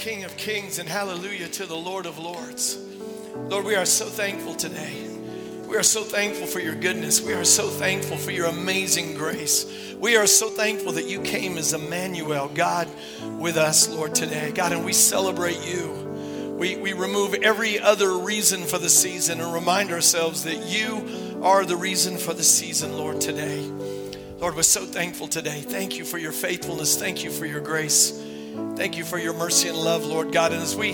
King of Kings and hallelujah to the Lord of Lords. Lord, we are so thankful today. We are so thankful for your goodness. We are so thankful for your amazing grace. We are so thankful that you came as Emmanuel, God, with us, Lord, today. God, and we celebrate you. We, we remove every other reason for the season and remind ourselves that you are the reason for the season, Lord, today. Lord, we're so thankful today. Thank you for your faithfulness. Thank you for your grace. Thank you for your mercy and love, Lord God. And as we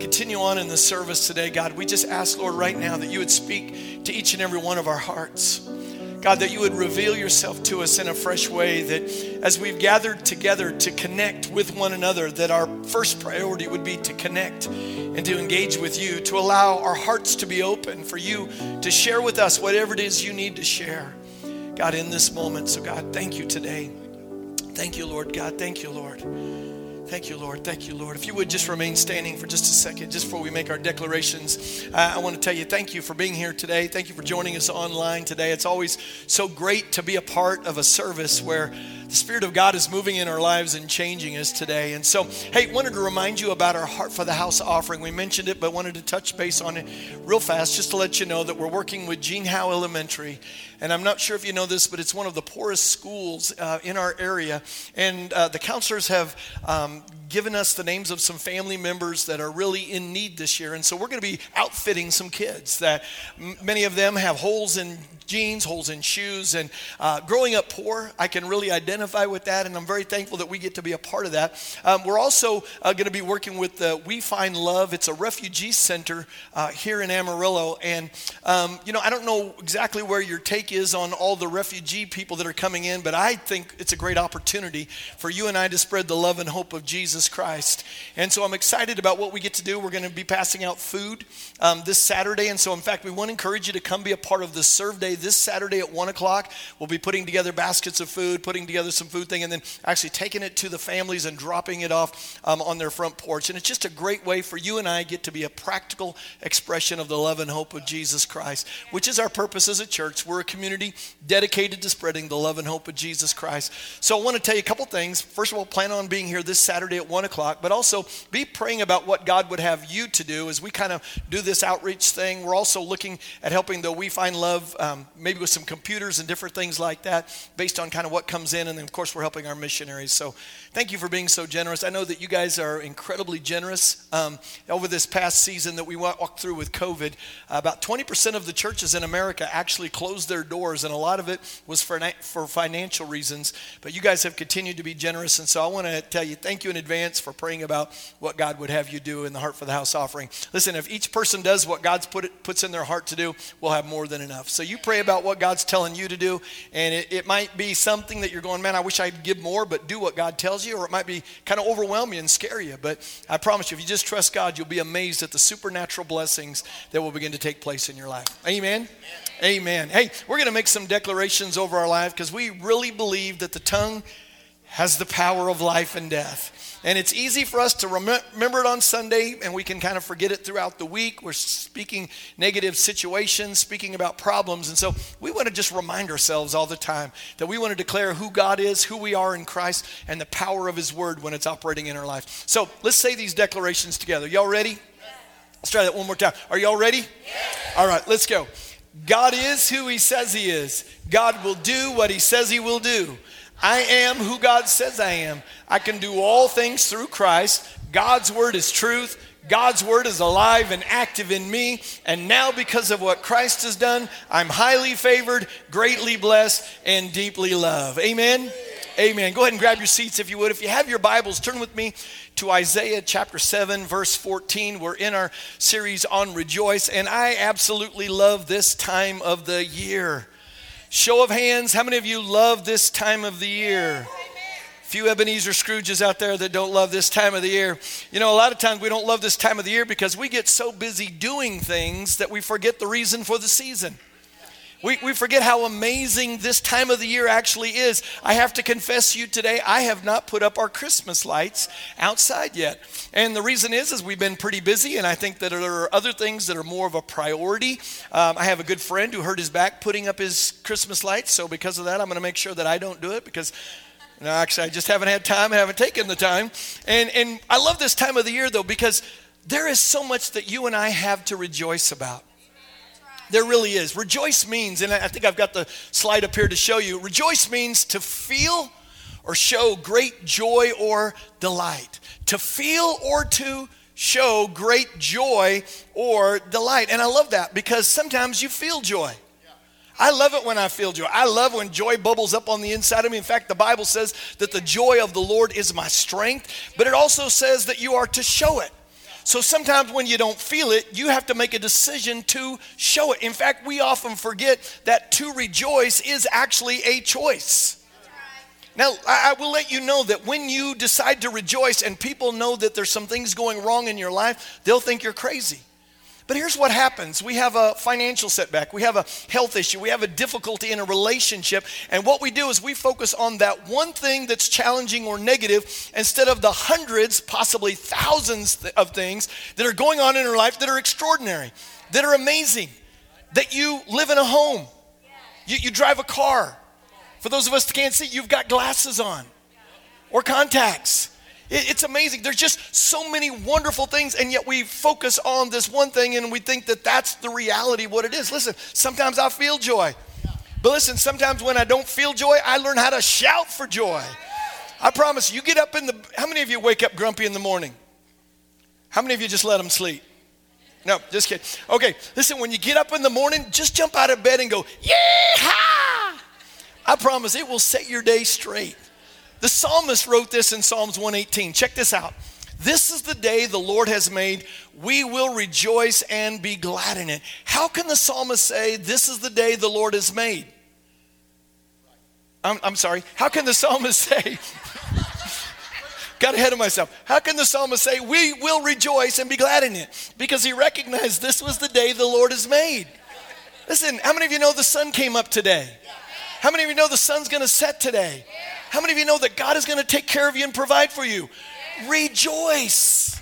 continue on in the service today, God, we just ask, Lord, right now that you would speak to each and every one of our hearts. God, that you would reveal yourself to us in a fresh way, that as we've gathered together to connect with one another, that our first priority would be to connect and to engage with you, to allow our hearts to be open for you to share with us whatever it is you need to share. God, in this moment. So, God, thank you today. Thank you, Lord God. Thank you, Lord. Thank you, Lord. Thank you, Lord. If you would just remain standing for just a second, just before we make our declarations, uh, I want to tell you thank you for being here today. Thank you for joining us online today. It's always so great to be a part of a service where the Spirit of God is moving in our lives and changing us today. And so, hey, wanted to remind you about our Heart for the House offering. We mentioned it, but wanted to touch base on it real fast just to let you know that we're working with Gene Howe Elementary. And I'm not sure if you know this, but it's one of the poorest schools uh, in our area. And uh, the counselors have um, given us the names of some family members that are really in need this year. And so we're going to be outfitting some kids that m- many of them have holes in jeans, holes in shoes. And uh, growing up poor, I can really identify with that. And I'm very thankful that we get to be a part of that. Um, we're also uh, going to be working with the We Find Love. It's a refugee center uh, here in Amarillo. And, um, you know, I don't know exactly where your take is on all the refugee people that are coming in, but I think it's a great opportunity for you and I to spread the love and hope of Jesus Christ. And so I'm excited about what we get to do. We're going to be passing out food um, this Saturday. And so, in fact, we want to encourage you to come be a part of the serve day this Saturday at 1 o'clock. We'll be putting together baskets of food, putting together some food thing, and then actually taking it to the families and dropping it off um, on their front porch. And it's just a great way for you and I get to be a practical expression of the love and hope of Jesus Christ, which is our purpose as a church. We're a community dedicated to spreading the love and hope of Jesus Christ. So I want to tell you a couple things. First of all, plan on being here this Saturday at 1 o'clock, but also be praying about what God would have you to do as we kind of do this outreach thing. We're also looking at helping the We Find Love, um, maybe with some computers and different things like that, based on kind of what comes in. And then, of course, we're helping our missionaries. So thank you for being so generous. I know that you guys are incredibly generous. Um, over this past season that we walked through with COVID, about 20% of the churches in America actually closed their doors, and a lot of it was for, for financial reasons. But you guys have continued to be generous. And so I want to tell you thank you in advance for praying about what God would have you do in the Heart for the House offering. Listen, if each person does what God's put puts in their heart to do, we'll have more than enough. So you pray about what God's telling you to do, and it, it might be something that you're going, man, I wish I'd give more, but do what God tells you, or it might be kind of overwhelm you and scare you. But I promise you, if you just trust God, you'll be amazed at the supernatural blessings that will begin to take place in your life. Amen. Amen. Hey, we're going to make some declarations over our life because we really believe that the tongue has the power of life and death. And it's easy for us to rem- remember it on Sunday and we can kind of forget it throughout the week. We're speaking negative situations, speaking about problems. And so we want to just remind ourselves all the time that we want to declare who God is, who we are in Christ, and the power of His Word when it's operating in our life. So let's say these declarations together. Y'all ready? Let's try that one more time. Are y'all ready? All right, let's go. God is who He says He is, God will do what He says He will do. I am who God says I am. I can do all things through Christ. God's word is truth. God's word is alive and active in me. And now, because of what Christ has done, I'm highly favored, greatly blessed, and deeply loved. Amen. Amen. Go ahead and grab your seats if you would. If you have your Bibles, turn with me to Isaiah chapter 7, verse 14. We're in our series on rejoice, and I absolutely love this time of the year. Show of hands, how many of you love this time of the year? few Ebenezer Scrooges out there that don't love this time of the year. You know, a lot of times we don't love this time of the year because we get so busy doing things that we forget the reason for the season. We, we forget how amazing this time of the year actually is. I have to confess to you today, I have not put up our Christmas lights outside yet. And the reason is, is we've been pretty busy, and I think that there are other things that are more of a priority. Um, I have a good friend who hurt his back putting up his Christmas lights, so because of that, I'm going to make sure that I don't do it because no, actually, I just haven't had time. I haven't taken the time. And, and I love this time of the year, though, because there is so much that you and I have to rejoice about. There really is. Rejoice means, and I think I've got the slide up here to show you, rejoice means to feel or show great joy or delight. To feel or to show great joy or delight. And I love that because sometimes you feel joy. I love it when I feel joy. I love when joy bubbles up on the inside of me. In fact, the Bible says that the joy of the Lord is my strength, but it also says that you are to show it. So sometimes when you don't feel it, you have to make a decision to show it. In fact, we often forget that to rejoice is actually a choice. Now, I will let you know that when you decide to rejoice and people know that there's some things going wrong in your life, they'll think you're crazy. But here's what happens we have a financial setback, we have a health issue, we have a difficulty in a relationship. And what we do is we focus on that one thing that's challenging or negative instead of the hundreds, possibly thousands of things that are going on in our life that are extraordinary, that are amazing, that you live in a home, you, you drive a car. For those of us that can't see, you've got glasses on or contacts. It's amazing. There's just so many wonderful things, and yet we focus on this one thing and we think that that's the reality, what it is. Listen, sometimes I feel joy. But listen, sometimes when I don't feel joy, I learn how to shout for joy. I promise you, get up in the. How many of you wake up grumpy in the morning? How many of you just let them sleep? No, just kidding. Okay, listen, when you get up in the morning, just jump out of bed and go, yeah! I promise it will set your day straight. The psalmist wrote this in Psalms 118. Check this out. This is the day the Lord has made. We will rejoice and be glad in it. How can the psalmist say, This is the day the Lord has made? I'm, I'm sorry. How can the psalmist say, Got ahead of myself. How can the psalmist say, We will rejoice and be glad in it? Because he recognized this was the day the Lord has made. Listen, how many of you know the sun came up today? How many of you know the sun's going to set today? How many of you know that God is going to take care of you and provide for you? Rejoice.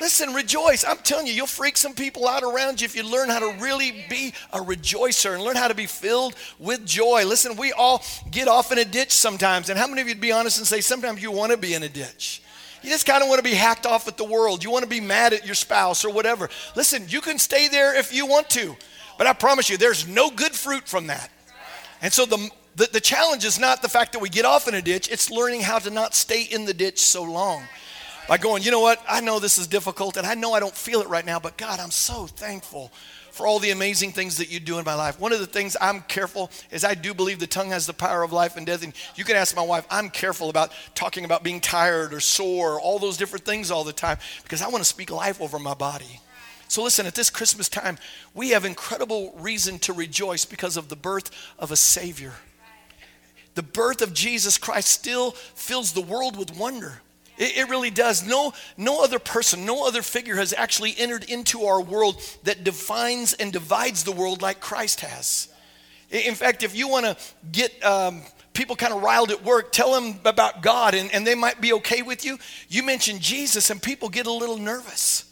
Listen, rejoice. I'm telling you, you'll freak some people out around you if you learn how to really be a rejoicer and learn how to be filled with joy. Listen, we all get off in a ditch sometimes. And how many of you'd be honest and say sometimes you want to be in a ditch? You just kind of want to be hacked off at the world. You want to be mad at your spouse or whatever. Listen, you can stay there if you want to. But I promise you, there's no good fruit from that. And so the, the, the challenge is not the fact that we get off in a ditch, it's learning how to not stay in the ditch so long. By going, you know what, I know this is difficult and I know I don't feel it right now, but God, I'm so thankful for all the amazing things that you do in my life. One of the things I'm careful is I do believe the tongue has the power of life and death. And you can ask my wife, I'm careful about talking about being tired or sore, or all those different things all the time because I want to speak life over my body. So, listen, at this Christmas time, we have incredible reason to rejoice because of the birth of a Savior. The birth of Jesus Christ still fills the world with wonder. It, it, really does. No, no other person, no other figure has actually entered into our world that defines and divides the world like Christ has. In fact, if you want to get um, people kind of riled at work, tell them about God and, and they might be okay with you. You mention Jesus and people get a little nervous.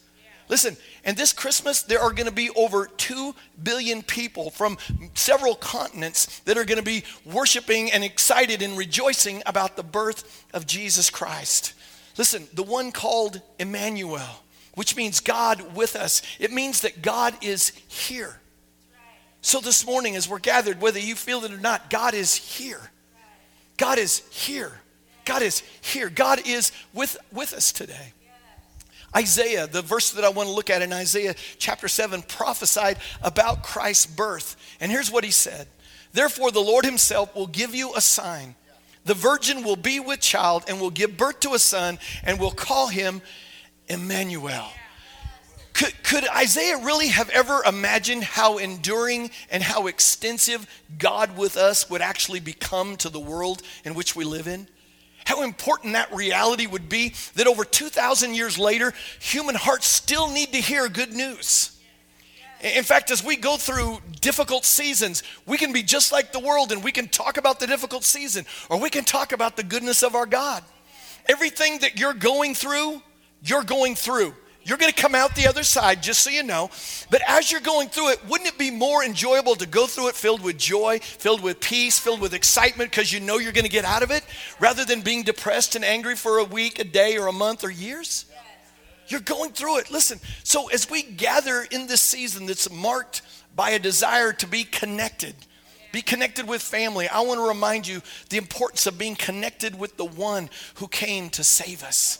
Listen, and this Christmas, there are going to be over 2 billion people from several continents that are going to be worshiping and excited and rejoicing about the birth of Jesus Christ. Listen, the one called Emmanuel, which means God with us, it means that God is here. So this morning, as we're gathered, whether you feel it or not, God is here. God is here. God is here. God is with, with us today. Isaiah, the verse that I want to look at in Isaiah chapter 7, prophesied about Christ's birth. And here's what he said Therefore, the Lord himself will give you a sign. The virgin will be with child and will give birth to a son and will call him Emmanuel. Could, could Isaiah really have ever imagined how enduring and how extensive God with us would actually become to the world in which we live in? How important that reality would be that over 2,000 years later, human hearts still need to hear good news. In fact, as we go through difficult seasons, we can be just like the world and we can talk about the difficult season or we can talk about the goodness of our God. Everything that you're going through, you're going through. You're going to come out the other side, just so you know. But as you're going through it, wouldn't it be more enjoyable to go through it filled with joy, filled with peace, filled with excitement because you know you're going to get out of it rather than being depressed and angry for a week, a day, or a month, or years? You're going through it. Listen, so as we gather in this season that's marked by a desire to be connected, be connected with family, I want to remind you the importance of being connected with the one who came to save us.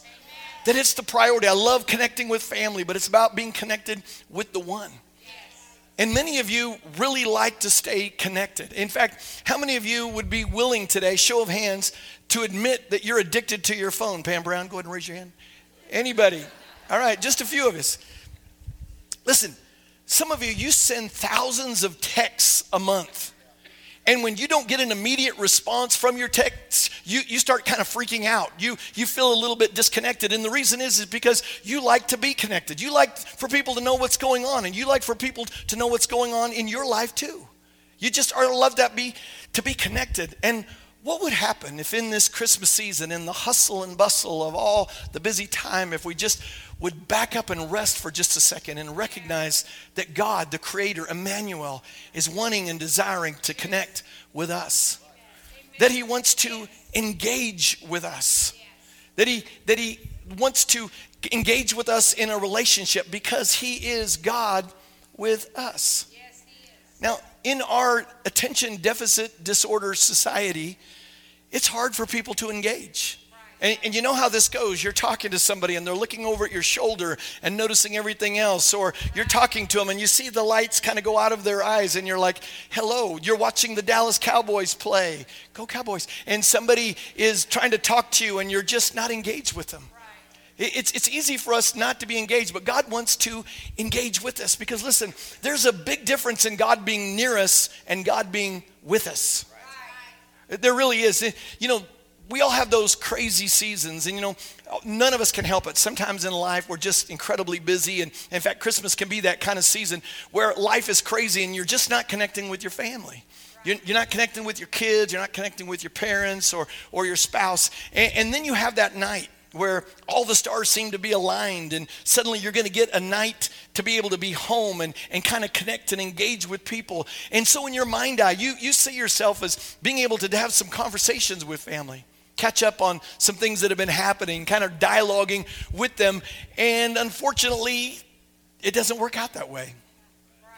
That it's the priority. I love connecting with family, but it's about being connected with the one. And many of you really like to stay connected. In fact, how many of you would be willing today, show of hands, to admit that you're addicted to your phone? Pam Brown, go ahead and raise your hand. Anybody? All right, just a few of us. Listen, some of you, you send thousands of texts a month. And when you don't get an immediate response from your texts, you, you start kind of freaking out. You, you feel a little bit disconnected. And the reason is, is because you like to be connected. You like for people to know what's going on, and you like for people to know what's going on in your life too. You just are love that be to be connected. And what would happen if in this Christmas season, in the hustle and bustle of all the busy time, if we just would back up and rest for just a second and recognize that God, the Creator, Emmanuel, is wanting and desiring to connect with us? That He wants to engage with us. That He, that he wants to engage with us in a relationship because He is God with us. Now, in our attention deficit disorder society, it's hard for people to engage. And, and, you know how this goes. You're talking to somebody and they're looking over at your shoulder and noticing everything else. Or you're talking to them and you see the lights kind of go out of their eyes and you're like, hello. You're watching the Dallas Cowboys play. Go Cowboys. And somebody is trying to talk to you and you're just not engaged with them. It's, it's easy for us not to be engaged, but God wants to engage with us because listen, there's a big difference in God being near us and God being with us. There really is. You know, we all have those crazy seasons, and you know, none of us can help it. Sometimes in life, we're just incredibly busy, and in fact, Christmas can be that kind of season where life is crazy and you're just not connecting with your family. You're, you're not connecting with your kids, you're not connecting with your parents or, or your spouse. And, and then you have that night where all the stars seem to be aligned, and suddenly you're going to get a night to be able to be home and, and kind of connect and engage with people. And so, in your mind eye, you, you see yourself as being able to have some conversations with family, catch up on some things that have been happening, kind of dialoguing with them. And unfortunately, it doesn't work out that way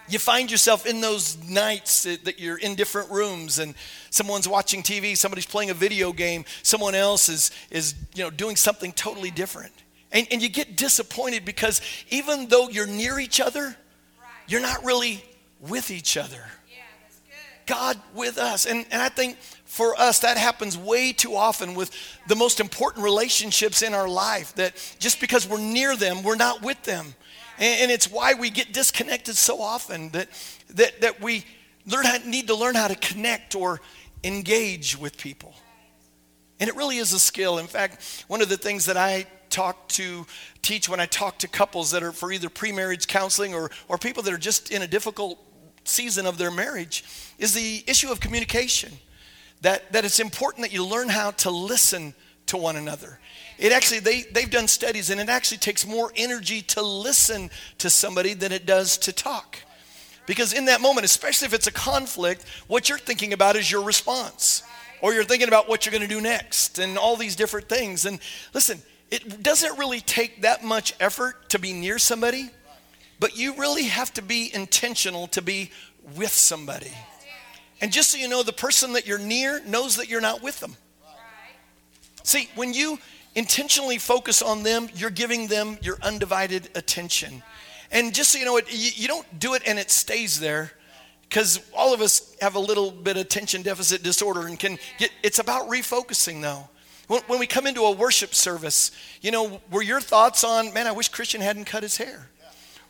you find yourself in those nights that you're in different rooms and someone's watching TV, somebody's playing a video game, someone else is, is you know, doing something totally different. And, and you get disappointed because even though you're near each other, you're not really with each other. God with us. And, and I think for us, that happens way too often with the most important relationships in our life that just because we're near them, we're not with them. And, and it's why we get disconnected so often that, that, that we learn how, need to learn how to connect or engage with people. And it really is a skill. In fact, one of the things that I talk to, teach when I talk to couples that are for either pre marriage counseling or, or people that are just in a difficult season of their marriage is the issue of communication. That, that it's important that you learn how to listen to one another. It actually, they, they've done studies, and it actually takes more energy to listen to somebody than it does to talk. Because in that moment, especially if it's a conflict, what you're thinking about is your response. Or you're thinking about what you're going to do next and all these different things. And listen, it doesn't really take that much effort to be near somebody, but you really have to be intentional to be with somebody. And just so you know, the person that you're near knows that you're not with them. See, when you intentionally focus on them, you're giving them your undivided attention. And just so you know, you, you don't do it and it stays there because all of us have a little bit of attention deficit disorder and can get, it's about refocusing though. When, when we come into a worship service, you know, were your thoughts on, man, I wish Christian hadn't cut his hair?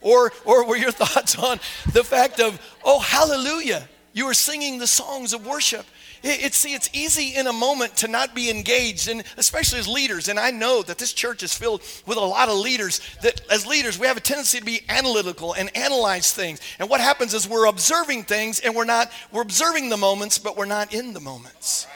Or, or were your thoughts on the fact of, oh, hallelujah, you were singing the songs of worship It's see, it's easy in a moment to not be engaged, and especially as leaders. And I know that this church is filled with a lot of leaders. That as leaders, we have a tendency to be analytical and analyze things. And what happens is we're observing things, and we're not we're observing the moments, but we're not in the moments.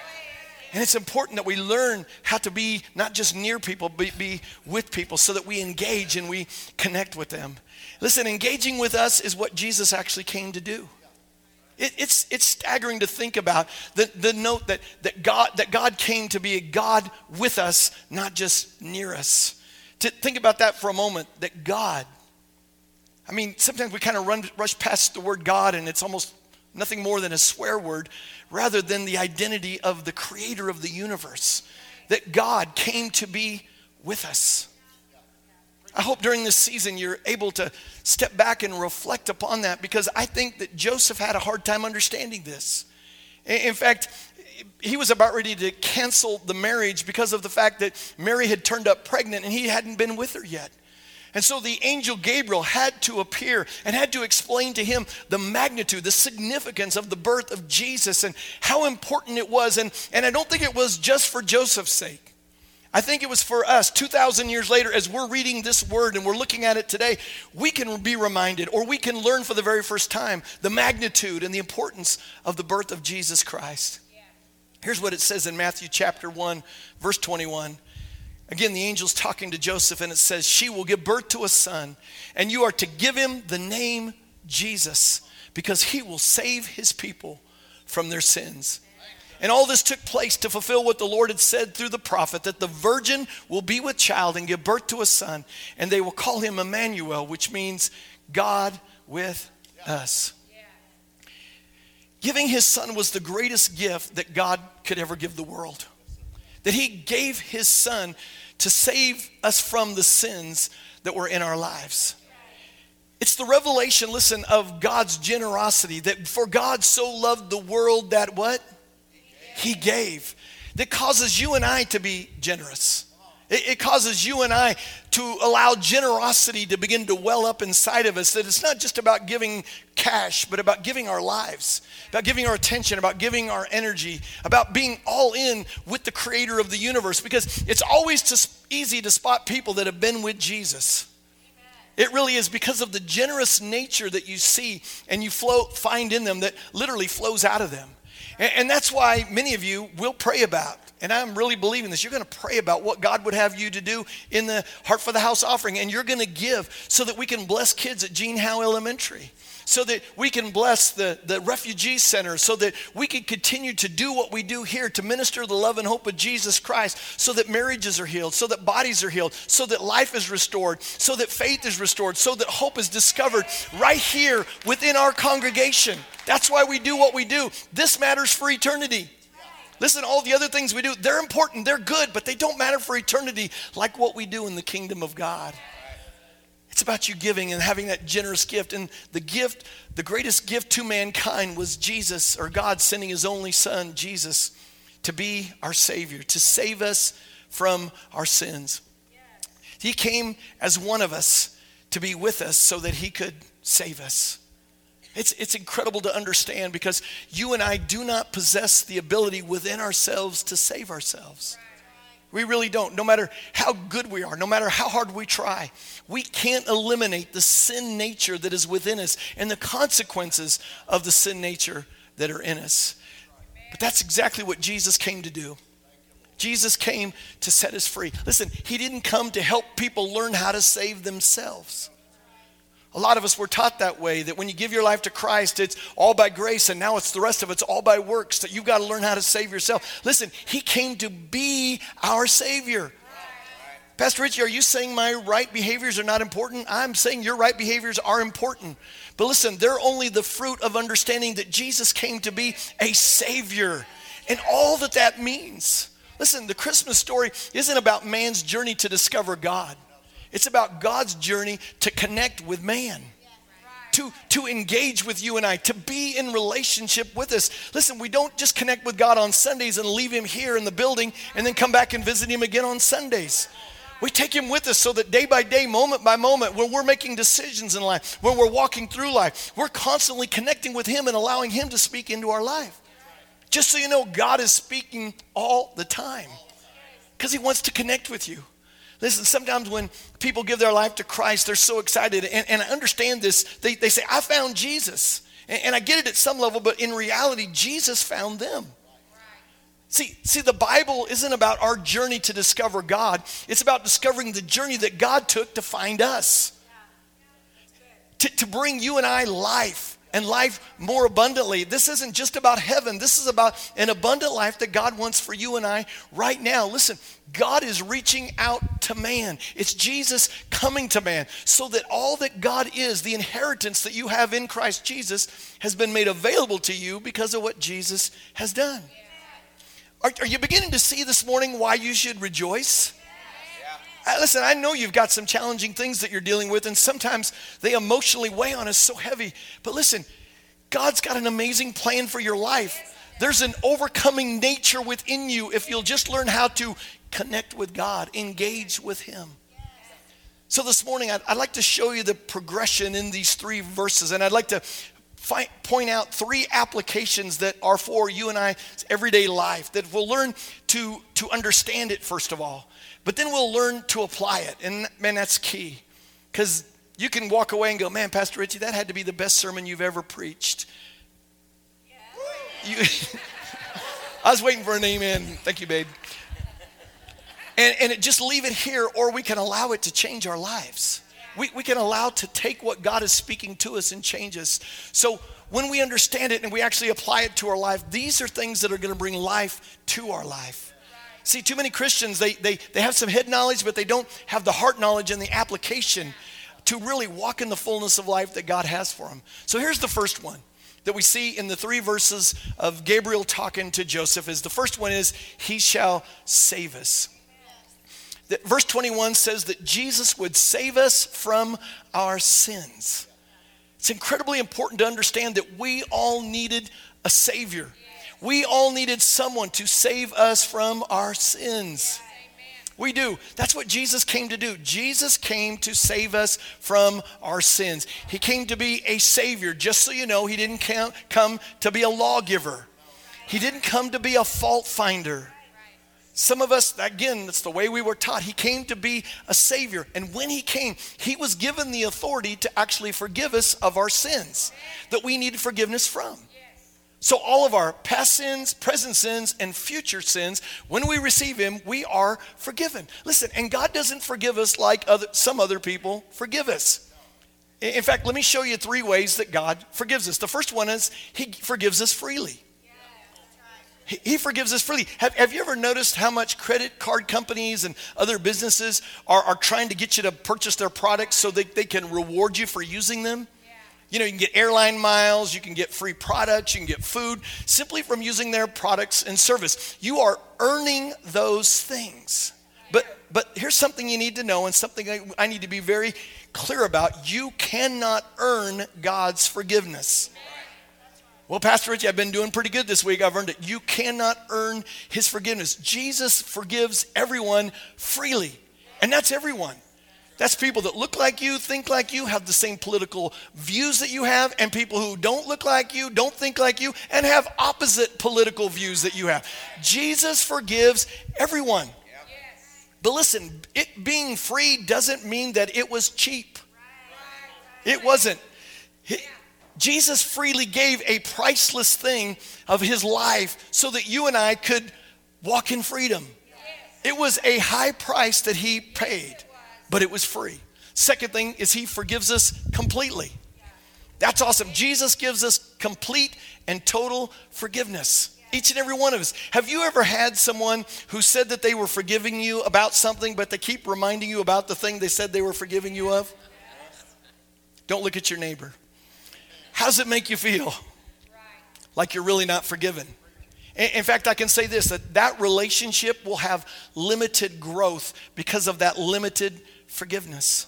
And it's important that we learn how to be not just near people, but be with people so that we engage and we connect with them. Listen, engaging with us is what Jesus actually came to do. It, it's, it's staggering to think about the, the note that, that, God, that God came to be a God with us, not just near us. To think about that for a moment, that God, I mean, sometimes we kind of run, rush past the word God and it's almost nothing more than a swear word, rather than the identity of the creator of the universe. That God came to be with us. I hope during this season you're able to step back and reflect upon that because I think that Joseph had a hard time understanding this. In fact, he was about ready to cancel the marriage because of the fact that Mary had turned up pregnant and he hadn't been with her yet. And so the angel Gabriel had to appear and had to explain to him the magnitude, the significance of the birth of Jesus and how important it was. And, and I don't think it was just for Joseph's sake. I think it was for us 2,000 years later, as we're reading this word and we're looking at it today, we can be reminded or we can learn for the very first time the magnitude and the importance of the birth of Jesus Christ. Here's what it says in Matthew chapter 1, verse 21. Again, the angel's talking to Joseph, and it says, She will give birth to a son, and you are to give him the name Jesus, because he will save his people from their sins. And all this took place to fulfill what the Lord had said through the prophet that the virgin will be with child and give birth to a son, and they will call him Emmanuel, which means God with us. Giving his son was the greatest gift that God could ever give the world. That he gave his son to save us from the sins that were in our lives. It's the revelation, listen, of God's generosity that for God so loved the world that what? He gave that causes you and I to be generous. It, causes you and I to allow generosity to begin to well up inside of us. That it's not just about giving cash, but about giving our lives, about giving our attention, about giving our energy, about being all in with the creator of the universe. Because it's always easy to spot people that have been with Jesus. It really is because of the generous nature that you see and you find in them that literally flows out of them. And, and that's why many of you will pray about and I'm really believing this. You're going to pray about what God would have you to do in the Heart for the House offering, and you're going to give so that we can bless kids at Gene Howe Elementary so that we can bless the, the refugee center, so that we can continue to do what we do here to minister the love and hope of Jesus Christ, so that marriages are healed, so that bodies are healed, so that life is restored, so that faith is restored, so that hope is discovered right here within our congregation. That's why we do what we do. This matters for eternity. Listen, all the other things we do, they're important, they're good, but they don't matter for eternity like what we do in the kingdom of God. It's about you giving and having that generous gift. And the gift, the greatest gift to mankind was Jesus, or God sending his only son, Jesus, to be our Savior, to save us from our sins. He came as one of us to be with us so that he could save us. It's, it's incredible to understand because you and I do not possess the ability within ourselves to save ourselves. We really don't. No matter how good we are, no matter how hard we try, we can't eliminate the sin nature that is within us and the consequences of the sin nature that are in us. But that's exactly what Jesus came to do. Jesus came to set us free. Listen, he didn't come to help people learn how to save themselves. A lot of us were taught that way that when you give your life to Christ, it's all by grace, and now it's the rest of it's all by works, that you've got to learn how to save yourself. Listen, He came to be our Savior. Pastor Richie, are you saying my right behaviors are not important? I'm saying your right behaviors are important. But listen, they're only the fruit of understanding that Jesus came to be a Savior and all that that means. Listen, the Christmas story isn't about man's journey to discover God. It's about God's journey to connect with man. To, to engage with you and I, to be in relationship with us. Listen, we don't just connect with God on Sundays and leave Him here in the building and then come back and visit Him again on Sundays. We take Him with us so that day by day, moment by moment, when we're making decisions in life, when we're walking through life, we're constantly connecting with Him and allowing Him to speak into our life. Just so you know, God is speaking all the time because He wants to connect with you. Listen, sometimes when people give their life to Christ, they're so excited. And, and I understand this. They, they say, I found Jesus. And, and I get it at some level, but in reality, Jesus found them. See, see, the Bible isn't about our journey to discover God. It's about discovering the journey that God took to find us. To, to bring you and I life and life more abundantly. This isn't just about heaven. This is about an abundant life that God wants for you and I right now. Listen, God is reaching out to man. It's Jesus coming to man so that all that God is, the inheritance that you have in Christ Jesus, has been made available to you because of what Jesus has done. Are, are you beginning to see this morning why you should rejoice? Listen, I know you've got some challenging things that you're dealing with, and sometimes they emotionally weigh on us so heavy. But listen, God's got an amazing plan for your life. There's an overcoming nature within you if you'll just learn how to connect with God, engage with Him. So this morning, I'd, I'd like to show you the progression in these three verses, and I'd like to find, point out three applications that are for you and I everyday life that we'll learn to, to understand it first of all, but then we'll learn to apply it. And man, that's key. Because you can walk away and go, man, Pastor Richie, that had to be the best sermon you've ever preached. You, I was waiting for an amen. Thank you, babe. And, and it, just leave it here, or we can allow it to change our lives we, we can allow to take what God is speaking to us and change us. So when we understand it and we actually apply it to our life, these are things that are going to bring life to our life. See, too many Christians, they, they, they have some head knowledge, but they don't have the heart knowledge and the application to really walk in the fullness of life that God has for them. So here's the first one that we see in the three verses of Gabriel talking to Joseph is the first one is he shall save us that verse 21 says that Jesus would save us from our sins. It's incredibly important to understand that we all needed a Savior. We all needed someone to save us from our sins. We do. That's what Jesus came to do. Jesus came to save us from our sins. He came to be a Savior. Just so you know, He didn't come to be a lawgiver, He didn't come to be a fault finder. Some of us, again, that's the way we were taught. He came to be a Savior. And when He came, He was given the authority to actually forgive us of our sins that we needed forgiveness from. So, all of our past sins, present sins, and future sins, when we receive Him, we are forgiven. Listen, and God doesn't forgive us like other, some other people forgive us. In fact, let me show you three ways that God forgives us. The first one is He forgives us freely. He forgives us freely. Have, have you ever noticed how much credit card companies and other businesses are, are trying to get you to purchase their products so that they can reward you for using them? You know, you can get airline miles, you can get free products, you can get food simply from using their products and service. You are earning those things. But but here's something you need to know and something I, I need to be very clear about. You cannot earn God's forgiveness. Well, Pastor Richie, I've been doing pretty good this week. I've earned it. You cannot earn his forgiveness. Jesus forgives everyone freely, and that's everyone. That's people that look like you, think like you, have the same political views that you have, and people who don't look like you, don't think like you, and have opposite political views that you have. Jesus forgives everyone. But listen, it being free doesn't mean that it was cheap. It wasn't. Jesus freely gave a priceless thing of his life so that you and I could walk in freedom. It was a high price that he paid, but it was free. Second thing is he forgives us completely. That's awesome. Jesus gives us complete and total forgiveness. Each and every one of us. Have you ever had someone who said that they were forgiving you about something, but they keep reminding you about the thing they said they were forgiving you of? Don't look at your neighbor. How does it make you feel? Like you're really not forgiven. In fact, I can say this that that relationship will have limited growth because of that limited forgiveness.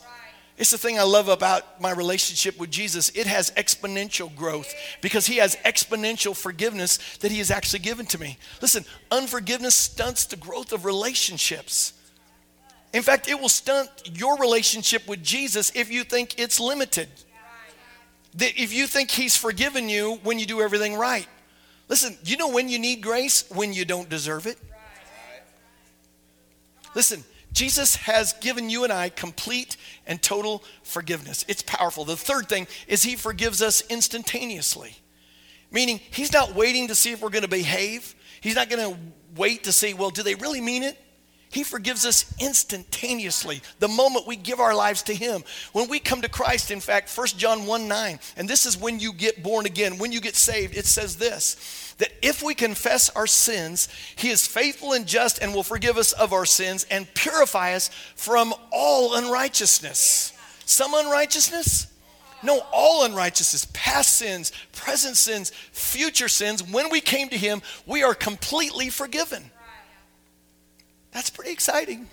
It's the thing I love about my relationship with Jesus. It has exponential growth because he has exponential forgiveness that he has actually given to me. Listen, unforgiveness stunts the growth of relationships. In fact, it will stunt your relationship with Jesus if you think it's limited that if you think he's forgiven you when you do everything right. Listen, you know when you need grace? When you don't deserve it. Listen, Jesus has given you and I complete and total forgiveness. It's powerful. The third thing is he forgives us instantaneously, meaning he's not waiting to see if we're going to behave. He's not going to wait to see, well, do they really mean it? He forgives us instantaneously the moment we give our lives to Him. When we come to Christ, in fact, 1 John 1 9, and this is when you get born again, when you get saved, it says this that if we confess our sins, He is faithful and just and will forgive us of our sins and purify us from all unrighteousness. Some unrighteousness? No, all unrighteousness, past sins, present sins, future sins. When we came to Him, we are completely forgiven. That's pretty exciting.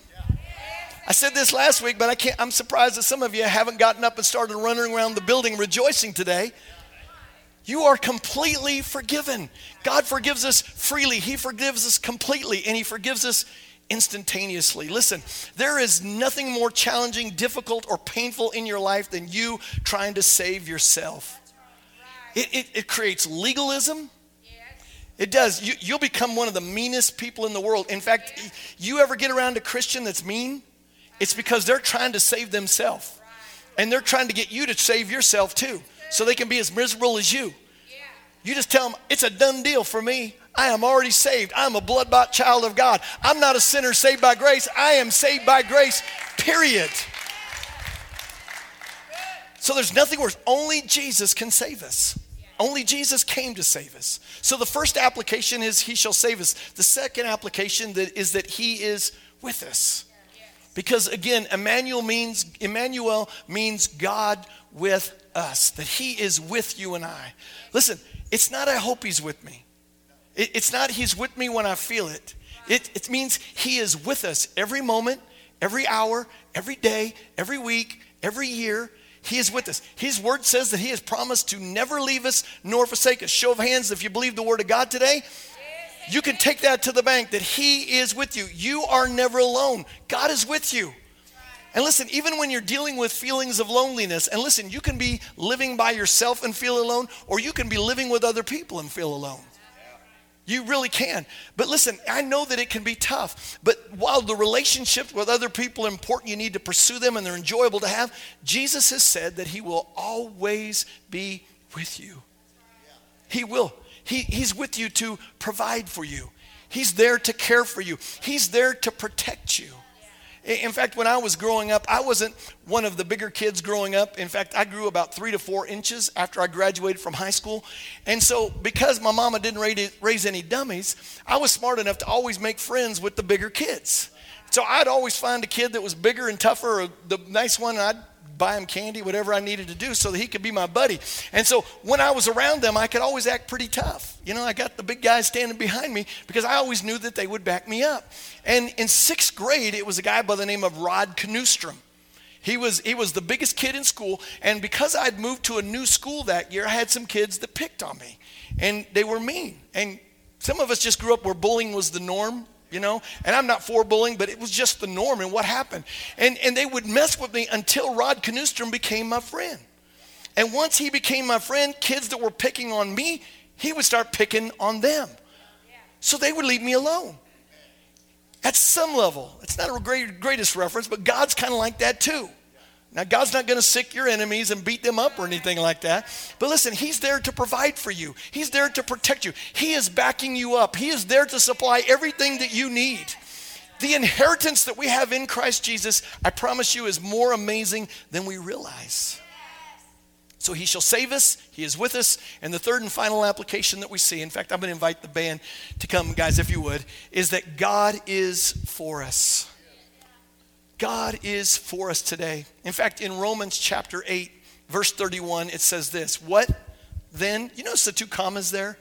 I said this last week, but I can't, I'm surprised that some of you haven't gotten up and started running around the building rejoicing today. You are completely forgiven. God forgives us freely, He forgives us completely, and He forgives us instantaneously. Listen, there is nothing more challenging, difficult, or painful in your life than you trying to save yourself. It, it, it creates legalism, it does. You, you'll become one of the meanest people in the world. In fact, you ever get around a Christian that's mean? It's because they're trying to save themselves. And they're trying to get you to save yourself too, so they can be as miserable as you. You just tell them, it's a done deal for me. I am already saved. I'm a blood bought child of God. I'm not a sinner saved by grace. I am saved by grace, period. So there's nothing worse. Only Jesus can save us. Only Jesus came to save us. So the first application is he shall save us. The second application that is that he is with us. Because again, Emmanuel means Emmanuel means God with us. That he is with you and I. Listen, it's not I hope he's with me. It, it's not he's with me when I feel it. it. It means he is with us every moment, every hour, every day, every week, every year. He is with us. His word says that He has promised to never leave us nor forsake us. Show of hands if you believe the word of God today. You can take that to the bank that He is with you. You are never alone. God is with you. And listen, even when you're dealing with feelings of loneliness, and listen, you can be living by yourself and feel alone, or you can be living with other people and feel alone. You really can. But listen, I know that it can be tough. But while the relationships with other people are important, you need to pursue them and they're enjoyable to have. Jesus has said that He will always be with you. He will. He, he's with you to provide for you, He's there to care for you, He's there to protect you. In fact, when I was growing up, I wasn't one of the bigger kids growing up. In fact, I grew about three to four inches after I graduated from high school. And so, because my mama didn't raise any dummies, I was smart enough to always make friends with the bigger kids. So I'd always find a kid that was bigger and tougher, or the nice one, and I'd buy him candy, whatever I needed to do so that he could be my buddy. And so when I was around them, I could always act pretty tough. You know, I got the big guys standing behind me because I always knew that they would back me up. And in sixth grade, it was a guy by the name of Rod Knustrom. He was, he was the biggest kid in school, and because I'd moved to a new school that year, I had some kids that picked on me, and they were mean. And some of us just grew up where bullying was the norm you know? And i'm not for bullying but it was just the norm and what happened. And and they would mess with me until rod knustrom became my friend. And once he became my friend kids that were picking on me he would start picking on them. So they would leave me alone. At some level. It's not a great, greatest reference but god's kind of like that too now, God's not going to sic your enemies and beat them up or anything like that. But listen, He's there to provide for you, He's there to protect you. He is backing you up, He is there to supply everything that you need. The inheritance that we have in Christ Jesus, I promise you, is more amazing than we realize. So he shall save us, he is with us. And the third and final application that we see, in fact, I'm going to invite the band to come, guys, if you would, is that God is for us. God is for us today. In fact, in Romans chapter 8, verse 31, it says this What then? You notice the two commas there?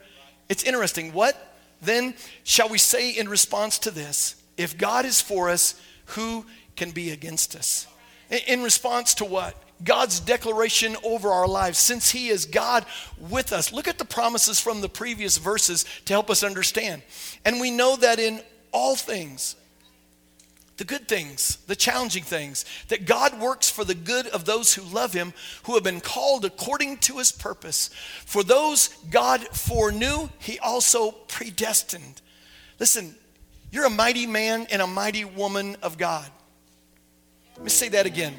It's interesting. What then shall we say in response to this? If God is for us, who can be against us? In response to what? God's declaration over our lives, since He is God with us. Look at the promises from the previous verses to help us understand. And we know that in all things, the good things, the challenging things, that God works for the good of those who love him, who have been called according to his purpose. For those God foreknew, he also predestined. Listen, you're a mighty man and a mighty woman of God. Let me say that again.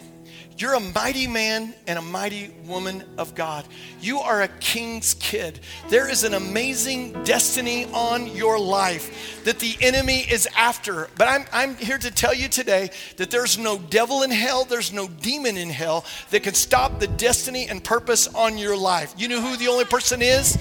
You're a mighty man and a mighty woman of God. You are a king's kid. There is an amazing destiny on your life that the enemy is after. But I'm, I'm here to tell you today that there's no devil in hell, there's no demon in hell that can stop the destiny and purpose on your life. You know who the only person is?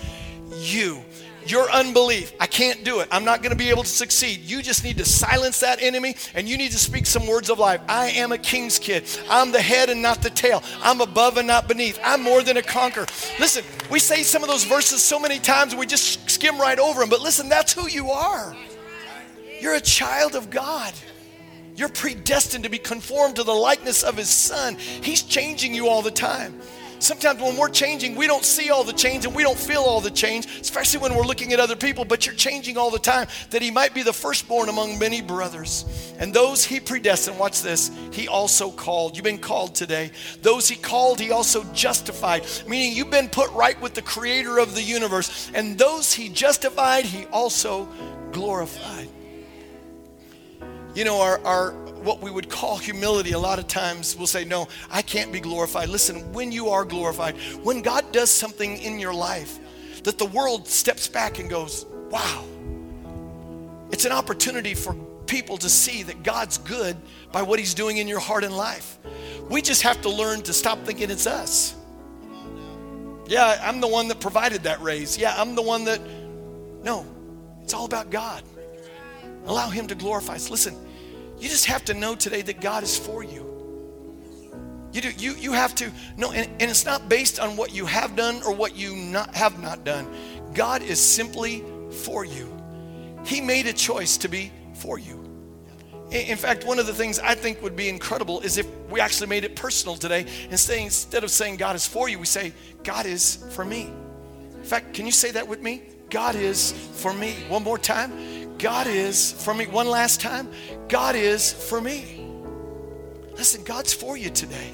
You your unbelief. I can't do it. I'm not going to be able to succeed. You just need to silence that enemy and you need to speak some words of life. I am a king's kid. I'm the head and not the tail. I'm above and not beneath. I'm more than a conqueror. Listen, we say some of those verses so many times we just skim right over them, but listen, that's who you are. You're a child of God. You're predestined to be conformed to the likeness of his son. He's changing you all the time. Sometimes when we're changing, we don't see all the change and we don't feel all the change, especially when we're looking at other people, but you're changing all the time that he might be the firstborn among many brothers. And those he predestined, watch this, he also called. You've been called today. Those he called, he also justified, meaning you've been put right with the creator of the universe. And those he justified, he also glorified. You know, our, our what we would call humility, a lot of times we'll say, No, I can't be glorified. Listen, when you are glorified, when God does something in your life that the world steps back and goes, Wow, it's an opportunity for people to see that God's good by what He's doing in your heart and life. We just have to learn to stop thinking it's us. Yeah, I'm the one that provided that raise. Yeah, I'm the one that. No, it's all about God. Allow Him to glorify us. Listen, you just have to know today that God is for you. You do. You you have to know, and, and it's not based on what you have done or what you not have not done. God is simply for you. He made a choice to be for you. In fact, one of the things I think would be incredible is if we actually made it personal today and saying instead of saying God is for you, we say God is for me. In fact, can you say that with me? God is for me. One more time. God is for me. One last time. God is for me. Listen, God's for you today.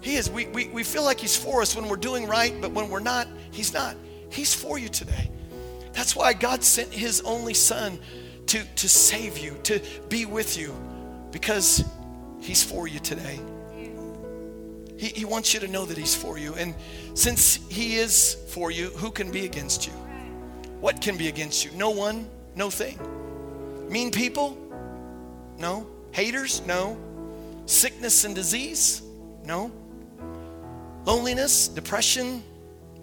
He is. We, we, we feel like He's for us when we're doing right, but when we're not, He's not. He's for you today. That's why God sent His only Son to, to save you, to be with you, because He's for you today. He, he wants you to know that He's for you. And since He is for you, who can be against you? What can be against you? No one, no thing. Mean people? No. Haters? No. Sickness and disease? No. Loneliness, depression?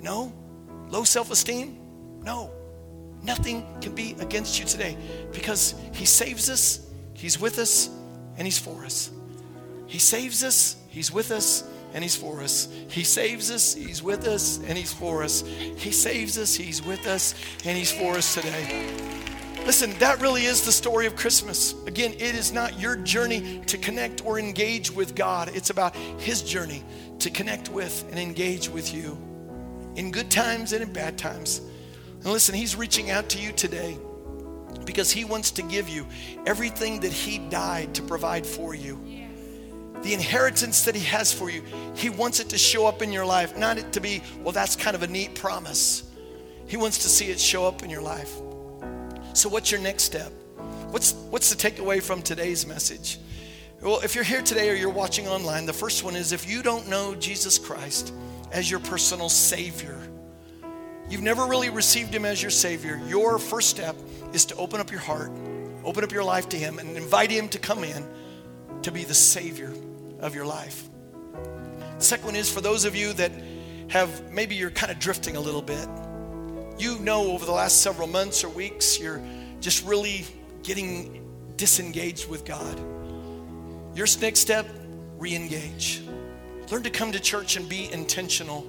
No. Low self esteem? No. Nothing can be against you today because He saves us, He's with us, and He's for us. He saves us, He's with us, and He's for us. He saves us, He's with us, and He's for us. He saves us, He's with us, and He's for us today. Listen, that really is the story of Christmas. Again, it is not your journey to connect or engage with God, it's about His journey to connect with and engage with you in good times and in bad times. And listen, He's reaching out to you today because He wants to give you everything that He died to provide for you. The inheritance that He has for you, He wants it to show up in your life, not it to be, well, that's kind of a neat promise. He wants to see it show up in your life. So, what's your next step? What's, what's the takeaway from today's message? Well, if you're here today or you're watching online, the first one is if you don't know Jesus Christ as your personal Savior, you've never really received Him as your Savior, your first step is to open up your heart, open up your life to Him, and invite Him to come in to be the Savior of your life. The second one is for those of you that have maybe you're kind of drifting a little bit you know over the last several months or weeks, you're just really getting disengaged with God. Your next step, re engage. Learn to come to church and be intentional.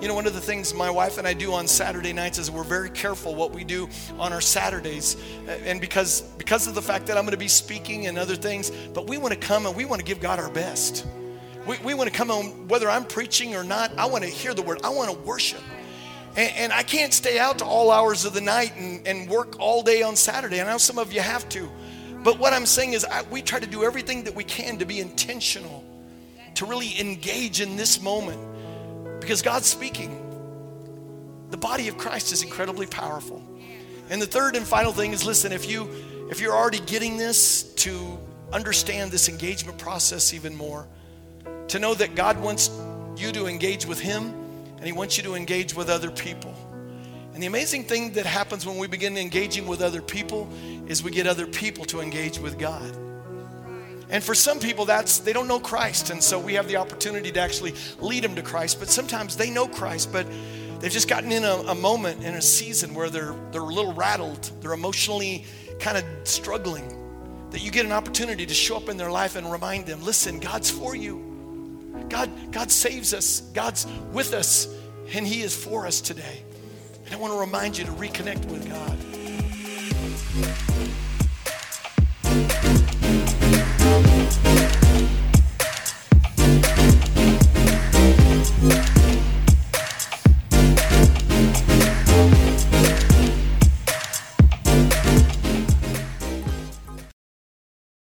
You know, one of the things my wife and I do on Saturday nights is we're very careful what we do on our Saturdays. Uh, and because, because of the fact that I'm going to be speaking and other things, but we want to come and we want to give God our best. We, we want to come on, whether I'm preaching or not, I want to hear the word, I want to worship. And, and, I can't stay out to all hours of the night and, and work all day on Saturday. I know some of you have to. But what I'm saying is, I, we try to do everything that we can to be intentional, to really engage in this moment because God's speaking. The body of Christ is incredibly powerful. And the third and final thing is listen, if you if you're already getting this to understand this engagement process even more, to know that God wants you to engage with him and he wants you to engage with other people. And the amazing thing that happens when we begin engaging with other people is we get other people to engage with God. And for some people, that's they don't know Christ, and so we have the opportunity to actually lead them to Christ. But sometimes they know Christ, but they've just gotten in a, a moment in a season where they're they're a little rattled, they're emotionally kind of struggling. That you get an opportunity to show up in their life and remind them, listen, God's for you. God, God saves us, God's with us, and He is for us today. And I want to remind you to reconnect with God.